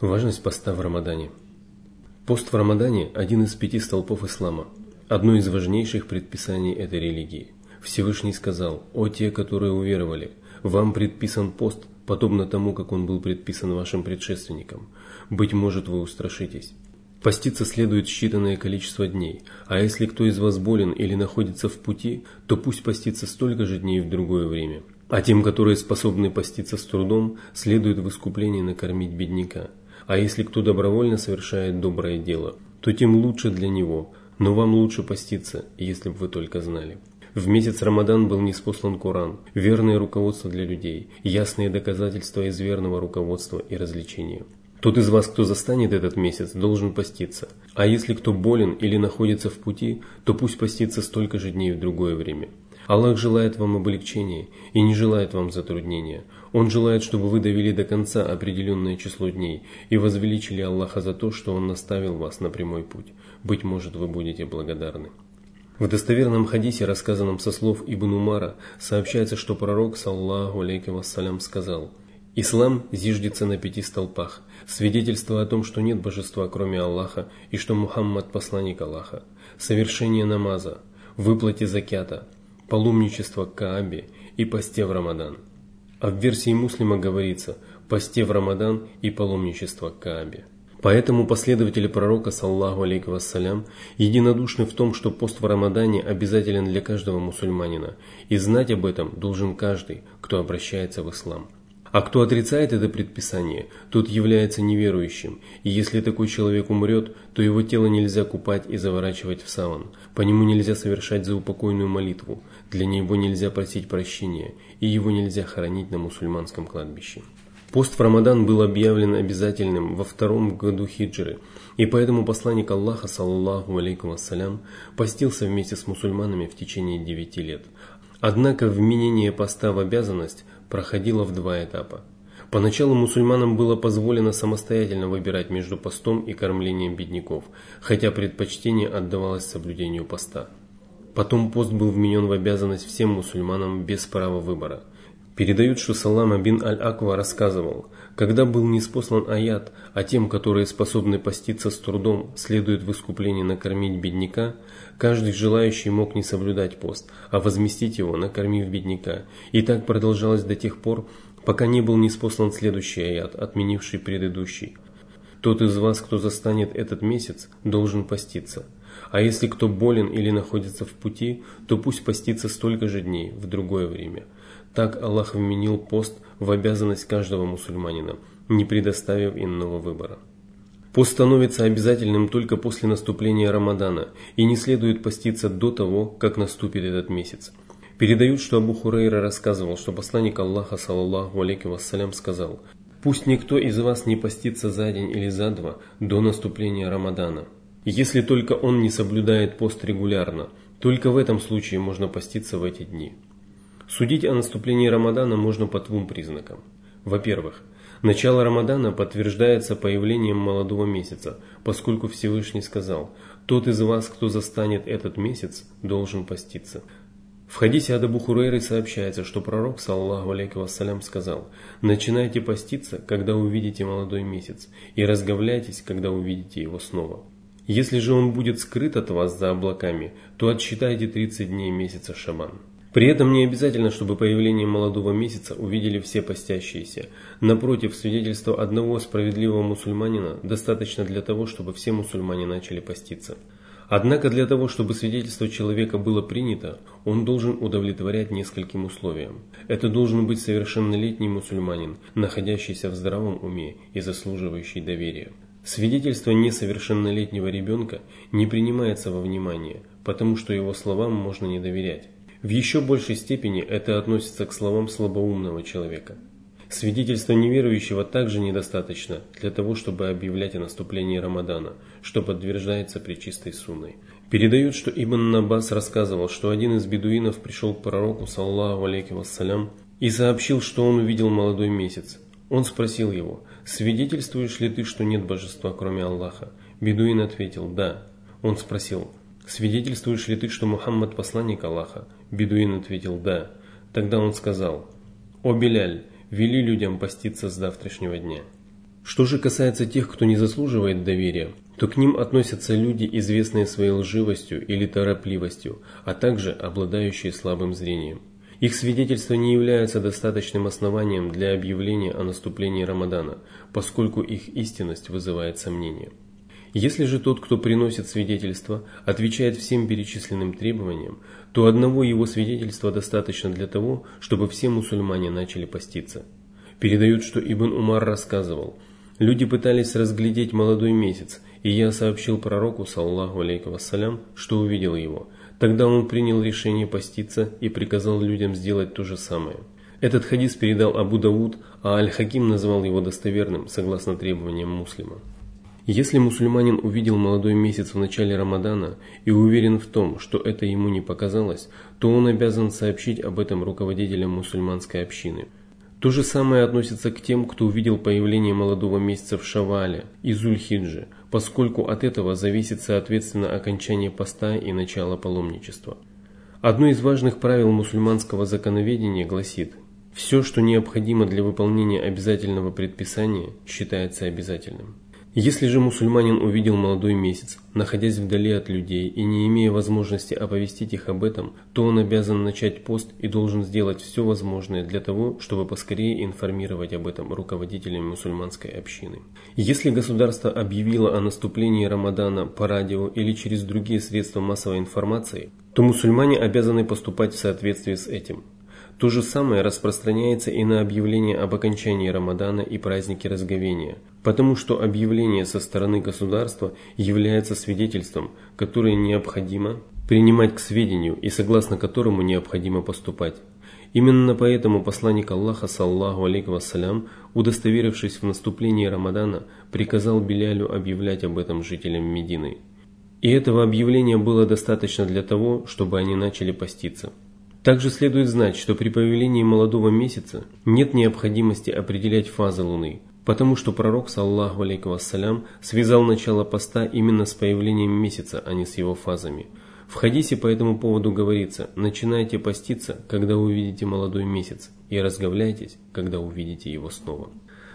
Важность поста в Рамадане. Пост в Рамадане – один из пяти столпов ислама, одно из важнейших предписаний этой религии. Всевышний сказал, «О те, которые уверовали, вам предписан пост, подобно тому, как он был предписан вашим предшественникам. Быть может, вы устрашитесь». Поститься следует считанное количество дней, а если кто из вас болен или находится в пути, то пусть постится столько же дней в другое время. А тем, которые способны поститься с трудом, следует в искуплении накормить бедняка – а если кто добровольно совершает доброе дело, то тем лучше для него, но вам лучше поститься, если бы вы только знали. В месяц Рамадан был неспослан Коран, верное руководство для людей, ясные доказательства из верного руководства и развлечения. Тот из вас, кто застанет этот месяц, должен поститься. А если кто болен или находится в пути, то пусть постится столько же дней в другое время. Аллах желает вам облегчения и не желает вам затруднения. Он желает, чтобы вы довели до конца определенное число дней и возвеличили Аллаха за то, что Он наставил вас на прямой путь. Быть может, вы будете благодарны. В достоверном хадисе, рассказанном со слов Ибн Умара, сообщается, что пророк, саллаху алейкум вассалям, сказал «Ислам зиждется на пяти столпах. Свидетельство о том, что нет божества, кроме Аллаха, и что Мухаммад – посланник Аллаха. Совершение намаза, выплате закята, паломничество к Каабе и посте в Рамадан. А в версии муслима говорится «посте в Рамадан и паломничество к Каабе». Поэтому последователи пророка, саллаху алейкум вассалям, единодушны в том, что пост в Рамадане обязателен для каждого мусульманина, и знать об этом должен каждый, кто обращается в ислам. А кто отрицает это предписание, тот является неверующим, и если такой человек умрет, то его тело нельзя купать и заворачивать в саван, по нему нельзя совершать заупокойную молитву, для него нельзя просить прощения, и его нельзя хоронить на мусульманском кладбище. Пост в Рамадан был объявлен обязательным во втором году хиджры, и поэтому посланник Аллаха, саллаллаху алейкум ассалям, постился вместе с мусульманами в течение девяти лет. Однако вменение поста в обязанность проходила в два этапа. Поначалу мусульманам было позволено самостоятельно выбирать между постом и кормлением бедняков, хотя предпочтение отдавалось соблюдению поста. Потом пост был вменен в обязанность всем мусульманам без права выбора. Передают, что Салама бин Аль-Аква рассказывал, когда был неспослан аят, а тем, которые способны поститься с трудом, следует в искуплении накормить бедняка, каждый желающий мог не соблюдать пост, а возместить его, накормив бедняка. И так продолжалось до тех пор, пока не был неспослан следующий аят, отменивший предыдущий. Тот из вас, кто застанет этот месяц, должен поститься. А если кто болен или находится в пути, то пусть постится столько же дней в другое время – так Аллах вменил пост в обязанность каждого мусульманина, не предоставив иного выбора. Пост становится обязательным только после наступления Рамадана и не следует поститься до того, как наступит этот месяц. Передают, что Абу Хурейра рассказывал, что посланник Аллаха, саллаллаху алейки вассалям, сказал «Пусть никто из вас не постится за день или за два до наступления Рамадана. Если только он не соблюдает пост регулярно, только в этом случае можно поститься в эти дни». Судить о наступлении Рамадана можно по двум признакам. Во-первых, начало Рамадана подтверждается появлением молодого месяца, поскольку Всевышний сказал «Тот из вас, кто застанет этот месяц, должен поститься». В хадисе Адабу Хурейры сообщается, что пророк, саллаху алейки вассалям, сказал «Начинайте поститься, когда увидите молодой месяц, и разговляйтесь, когда увидите его снова». Если же он будет скрыт от вас за облаками, то отсчитайте 30 дней месяца Шабан. При этом не обязательно, чтобы появление молодого месяца увидели все постящиеся. Напротив, свидетельство одного справедливого мусульманина достаточно для того, чтобы все мусульмане начали поститься. Однако для того, чтобы свидетельство человека было принято, он должен удовлетворять нескольким условиям. Это должен быть совершеннолетний мусульманин, находящийся в здравом уме и заслуживающий доверия. Свидетельство несовершеннолетнего ребенка не принимается во внимание, потому что его словам можно не доверять. В еще большей степени это относится к словам слабоумного человека. Свидетельства неверующего также недостаточно для того, чтобы объявлять о наступлении Рамадана, что подтверждается причистой сунной. Передают, что Ибн Набас рассказывал, что один из бедуинов пришел к пророку, саллаху алейки вассалям, и сообщил, что он увидел молодой месяц. Он спросил его, «Свидетельствуешь ли ты, что нет божества, кроме Аллаха?» Бедуин ответил, «Да». Он спросил, «Свидетельствуешь ли ты, что Мухаммад посланник Аллаха?» Бедуин ответил «Да». Тогда он сказал «О, Беляль, вели людям поститься с завтрашнего дня». Что же касается тех, кто не заслуживает доверия, то к ним относятся люди, известные своей лживостью или торопливостью, а также обладающие слабым зрением. Их свидетельства не являются достаточным основанием для объявления о наступлении Рамадана, поскольку их истинность вызывает сомнения. Если же тот, кто приносит свидетельство, отвечает всем перечисленным требованиям, то одного его свидетельства достаточно для того, чтобы все мусульмане начали поститься. Передают, что Ибн Умар рассказывал, люди пытались разглядеть молодой месяц, и я сообщил пророку, саллаху алейкум вассалям, что увидел его. Тогда он принял решение поститься и приказал людям сделать то же самое. Этот хадис передал Абу Дауд, а Аль-Хаким назвал его достоверным, согласно требованиям муслима. Если мусульманин увидел молодой месяц в начале Рамадана и уверен в том, что это ему не показалось, то он обязан сообщить об этом руководителям мусульманской общины. То же самое относится к тем, кто увидел появление молодого месяца в Шавале и Зульхиджи, поскольку от этого зависит соответственно окончание поста и начало паломничества. Одно из важных правил мусульманского законоведения гласит «Все, что необходимо для выполнения обязательного предписания, считается обязательным». Если же мусульманин увидел молодой месяц, находясь вдали от людей и не имея возможности оповестить их об этом, то он обязан начать пост и должен сделать все возможное для того, чтобы поскорее информировать об этом руководителей мусульманской общины. Если государство объявило о наступлении Рамадана по радио или через другие средства массовой информации, то мусульмане обязаны поступать в соответствии с этим. То же самое распространяется и на объявление об окончании Рамадана и праздники Разговения – потому что объявление со стороны государства является свидетельством, которое необходимо принимать к сведению и согласно которому необходимо поступать. Именно поэтому посланник Аллаха, саллаху алейкум вассалям, удостоверившись в наступлении Рамадана, приказал Белялю объявлять об этом жителям Медины. И этого объявления было достаточно для того, чтобы они начали поститься. Также следует знать, что при появлении молодого месяца нет необходимости определять фазы Луны – Потому что пророк, саллаху алейкум вассалям, связал начало поста именно с появлением месяца, а не с его фазами. В хадисе по этому поводу говорится, начинайте поститься, когда увидите молодой месяц, и разговляйтесь, когда увидите его снова.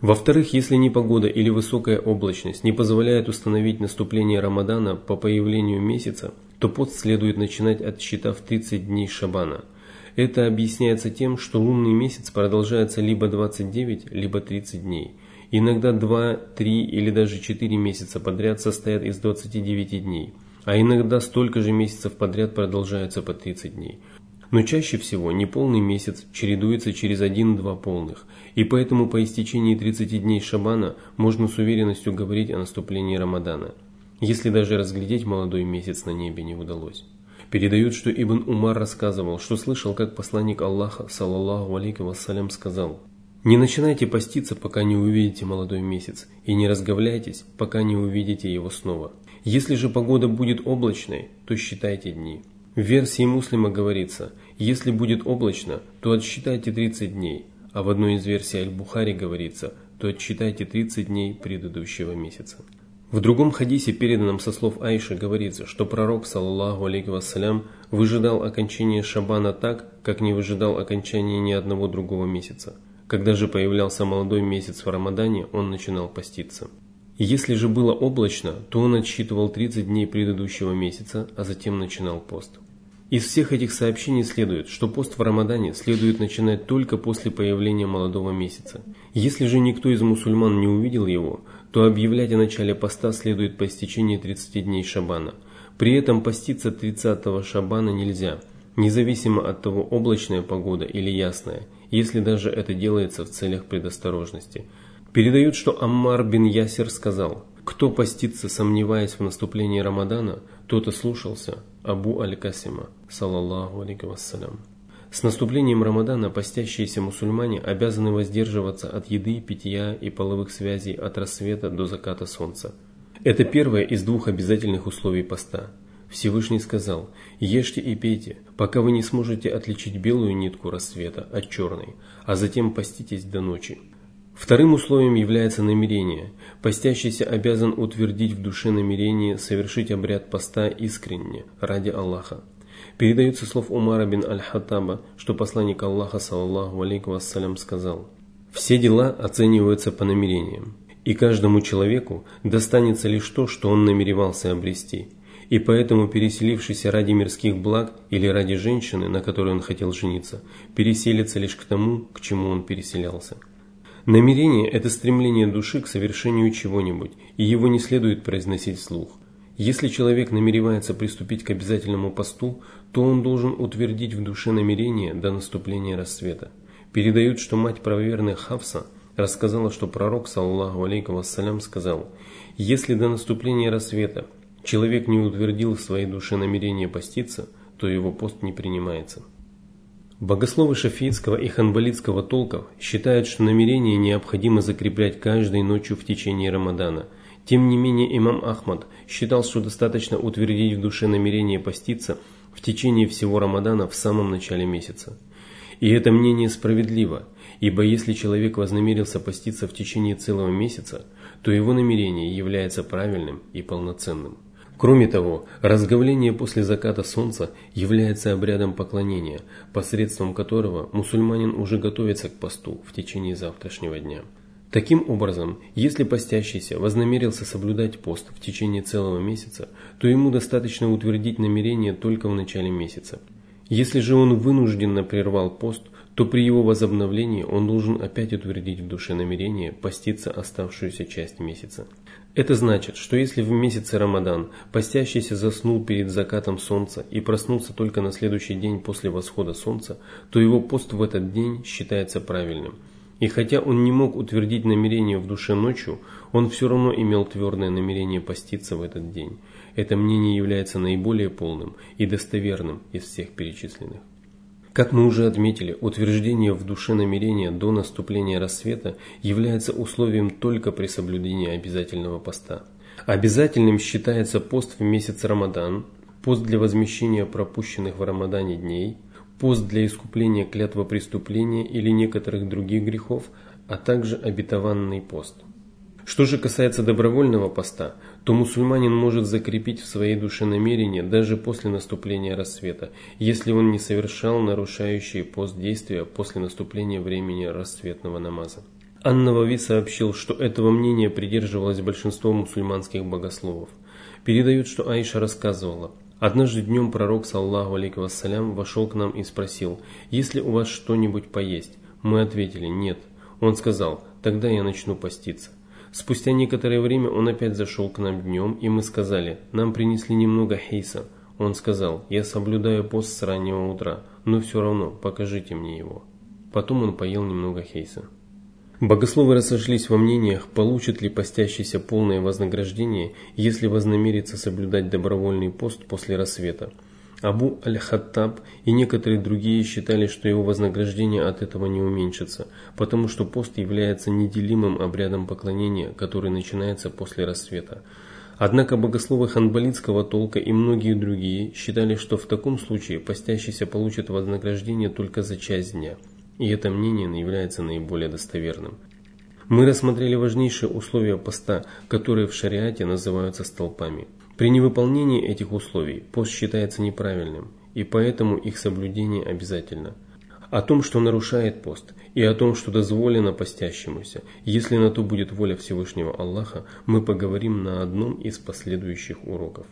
Во-вторых, если непогода или высокая облачность не позволяет установить наступление Рамадана по появлению месяца, то пост следует начинать от счета в 30 дней Шабана. Это объясняется тем, что лунный месяц продолжается либо 29, либо 30 дней – Иногда 2, 3 или даже 4 месяца подряд состоят из 29 дней, а иногда столько же месяцев подряд продолжаются по 30 дней. Но чаще всего неполный месяц чередуется через 1-2 полных, и поэтому по истечении 30 дней Шабана можно с уверенностью говорить о наступлении Рамадана, если даже разглядеть молодой месяц на небе не удалось. Передают, что Ибн Умар рассказывал, что слышал, как посланник Аллаха, саллаллаху алейкум вассалям, сказал – не начинайте поститься, пока не увидите молодой месяц, и не разговляйтесь, пока не увидите его снова. Если же погода будет облачной, то считайте дни. В версии муслима говорится, если будет облачно, то отсчитайте 30 дней, а в одной из версий Аль-Бухари говорится, то отсчитайте 30 дней предыдущего месяца. В другом хадисе, переданном со слов Айши, говорится, что пророк, саллаллаху алейки вассалям, выжидал окончания Шабана так, как не выжидал окончания ни одного другого месяца – когда же появлялся молодой месяц в Рамадане, он начинал поститься. Если же было облачно, то он отсчитывал 30 дней предыдущего месяца, а затем начинал пост. Из всех этих сообщений следует, что пост в Рамадане следует начинать только после появления молодого месяца. Если же никто из мусульман не увидел его, то объявлять о начале поста следует по истечении 30 дней Шабана. При этом поститься 30-го Шабана нельзя, независимо от того, облачная погода или ясная – если даже это делается в целях предосторожности. Передают, что Аммар бин Ясер сказал, кто постится, сомневаясь в наступлении Рамадана, тот и слушался Абу Аль-Касима, саллаллаху алейки вассалям. С наступлением Рамадана постящиеся мусульмане обязаны воздерживаться от еды, питья и половых связей от рассвета до заката солнца. Это первое из двух обязательных условий поста – Всевышний сказал, ешьте и пейте, пока вы не сможете отличить белую нитку рассвета от черной, а затем поститесь до ночи. Вторым условием является намерение. Постящийся обязан утвердить в душе намерение совершить обряд поста искренне, ради Аллаха. Передается слов Умара бин Аль-Хаттаба, что посланник Аллаха, саллаллаху алейкум вассалям, сказал, «Все дела оцениваются по намерениям. и каждому человеку достанется лишь то, что он намеревался обрести. И поэтому переселившийся ради мирских благ или ради женщины, на которой он хотел жениться, переселится лишь к тому, к чему он переселялся. Намерение – это стремление души к совершению чего-нибудь, и его не следует произносить вслух. Если человек намеревается приступить к обязательному посту, то он должен утвердить в душе намерение до наступления рассвета. Передают, что мать правоверной Хавса рассказала, что пророк, саллаху алейкум вассалям, сказал, «Если до наступления рассвета человек не утвердил в своей душе намерение поститься, то его пост не принимается». Богословы шафиитского и ханбалитского толков считают, что намерение необходимо закреплять каждой ночью в течение Рамадана – тем не менее, имам Ахмад считал, что достаточно утвердить в душе намерение поститься в течение всего Рамадана в самом начале месяца. И это мнение справедливо, ибо если человек вознамерился поститься в течение целого месяца, то его намерение является правильным и полноценным. Кроме того, разговление после заката солнца является обрядом поклонения, посредством которого мусульманин уже готовится к посту в течение завтрашнего дня. Таким образом, если постящийся вознамерился соблюдать пост в течение целого месяца, то ему достаточно утвердить намерение только в начале месяца. Если же он вынужденно прервал пост, то при его возобновлении он должен опять утвердить в душе намерение поститься оставшуюся часть месяца. Это значит, что если в месяце Рамадан постящийся заснул перед закатом солнца и проснулся только на следующий день после восхода солнца, то его пост в этот день считается правильным – и хотя он не мог утвердить намерение в душе ночью, он все равно имел твердое намерение поститься в этот день. Это мнение является наиболее полным и достоверным из всех перечисленных. Как мы уже отметили, утверждение в душе намерения до наступления рассвета является условием только при соблюдении обязательного поста. Обязательным считается пост в месяц Рамадан, пост для возмещения пропущенных в Рамадане дней – пост для искупления клятва преступления или некоторых других грехов, а также обетованный пост. Что же касается добровольного поста, то мусульманин может закрепить в своей душе намерение даже после наступления рассвета, если он не совершал нарушающие пост действия после наступления времени рассветного намаза. Ан-Навави сообщил, что этого мнения придерживалось большинство мусульманских богословов. Передают, что Аиша рассказывала – Однажды днем пророк, саллаху алейкум вассалям, вошел к нам и спросил, «Есть ли у вас что-нибудь поесть?» Мы ответили, «Нет». Он сказал, «Тогда я начну поститься». Спустя некоторое время он опять зашел к нам днем, и мы сказали, «Нам принесли немного хейса». Он сказал, «Я соблюдаю пост с раннего утра, но все равно покажите мне его». Потом он поел немного хейса. Богословы разошлись во мнениях, получит ли постящийся полное вознаграждение, если вознамерится соблюдать добровольный пост после рассвета. Абу Аль-Хаттаб и некоторые другие считали, что его вознаграждение от этого не уменьшится, потому что пост является неделимым обрядом поклонения, который начинается после рассвета. Однако богословы ханбалитского толка и многие другие считали, что в таком случае постящийся получит вознаграждение только за часть дня – и это мнение является наиболее достоверным. Мы рассмотрели важнейшие условия поста, которые в шариате называются столпами. При невыполнении этих условий пост считается неправильным, и поэтому их соблюдение обязательно. О том, что нарушает пост, и о том, что дозволено постящемуся, если на то будет воля Всевышнего Аллаха, мы поговорим на одном из последующих уроков.